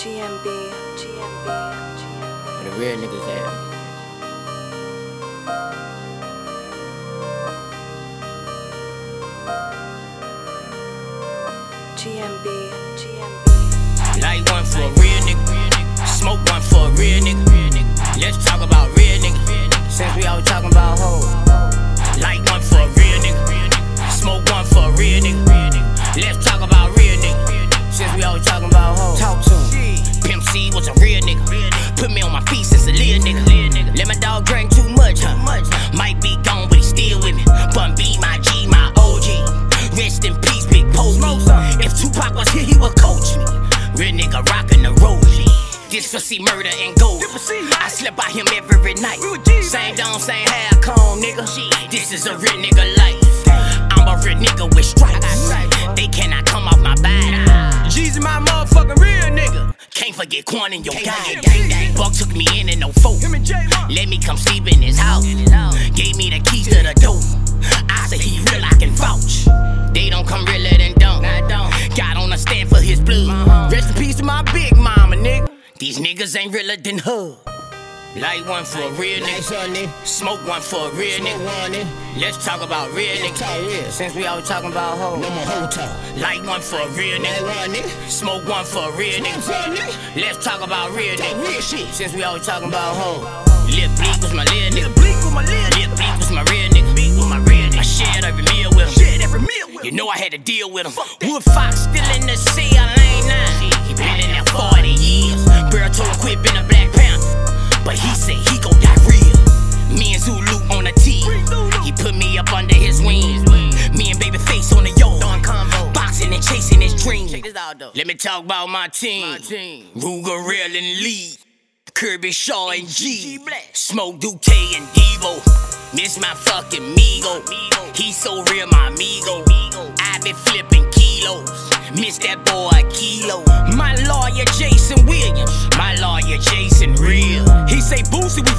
GMB, GMB, GMB. Where the real niggas at? GMB, GMB. Light one for a real nigga. Smoke one for a real nigga. Let's talk about real nigga. Since we always Real nigga rockin' the road. This see murder and gold. I slip by him every night. Same dome, same hair comb, nigga. This is a real nigga life. I'm a real nigga with stripes. They cannot come off my body. G's my motherfucking real nigga. Can't forget Quan in your guy. Buck took me in and no folk. Let me come sleep in his house. Gave me These niggas ain't realer than her. Light one for a real nigga. Smoke one for a real nigga. Let's talk about real nigga. Since we always talking about hoes. Light one for a real nigga. Smoke one for a real nigga. Let's talk about real nigga. Since we always talking about hoes. Lip bleak was my little nigga. Lip bleak was my real nigga. I shared every meal with him. You know I had to deal with him. Woodfox still in the sea, I lane nine. Dream. Let me talk about my team. Ruger, Real, and Lee. Kirby Shaw and G. Smoke Duque and Devo. Miss my fucking Migo. He so real, my amigo. I been flipping kilos. Miss that boy a kilo. My lawyer Jason Williams. My lawyer Jason Real. He say Boosie, we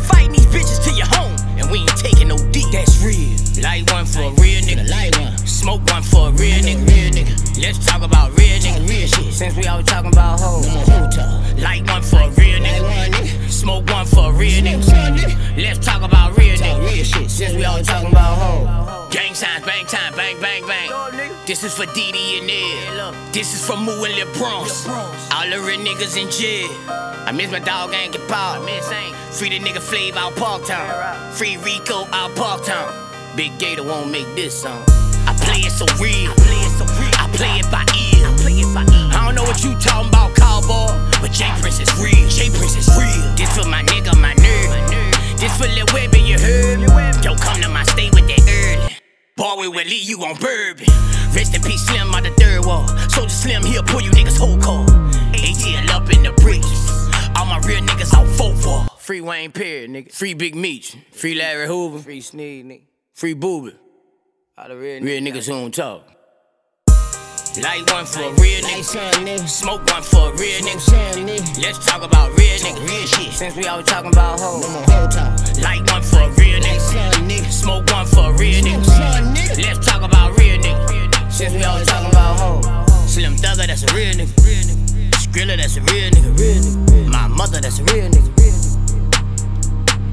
Smoke one for a real nigga. Real nigga. Let's talk about real nigga. Real shit. Since we always talking about hoes. Light one for a real nigga. Smoke one for a real nigga. Let's talk about real nigga. Real shit. Since we always talking about hoes. Gang signs, bang time, bang, bang, bang. This is for Didi and Ed. This is for Moo and Lil Bronx. All the real niggas in jail. I miss my dog, ain't get power. Free the nigga Flav out Parktown. Free Rico out Parktown. Big Gator won't make this song. Play it so real. I play it by ear. I don't know what you talking about, cowboy. But J Prince is real. J Prince is real. This for my nigga, my nerd. This for Lil Webbie, you heard? Don't come to my state with that early. Boy, we will leave you on bourbon. Rest in peace, Slim on the third wall. Soldier Slim, he'll pull you niggas whole call. ATL up in the bricks. All my real niggas out full for. Free Wayne Perry, nigga. Free Big Meech. Free Larry Hoover. Free Sneed, nigga. Free Booby. All the real, real niggas who don't talk. Light one for a real nigga. Smoke one for a real nigga. Let's talk about real nigga. Real shit. Since we always talking about hoes. Light one for a real nigga. Smoke one for a real nigga. Let's talk about real nigga. Since we always talking about hoes. Slim Thugga, that's a real nigga. Skrilla, that's a real nigga. Real nigga. My mother, that's a real nigga.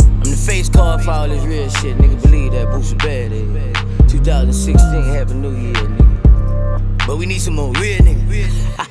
I'm the face card for all this real shit. Nigga, believe that. Boosie bad. Eh? 2016, Happy New Year, nigga. But we need some more real niggas.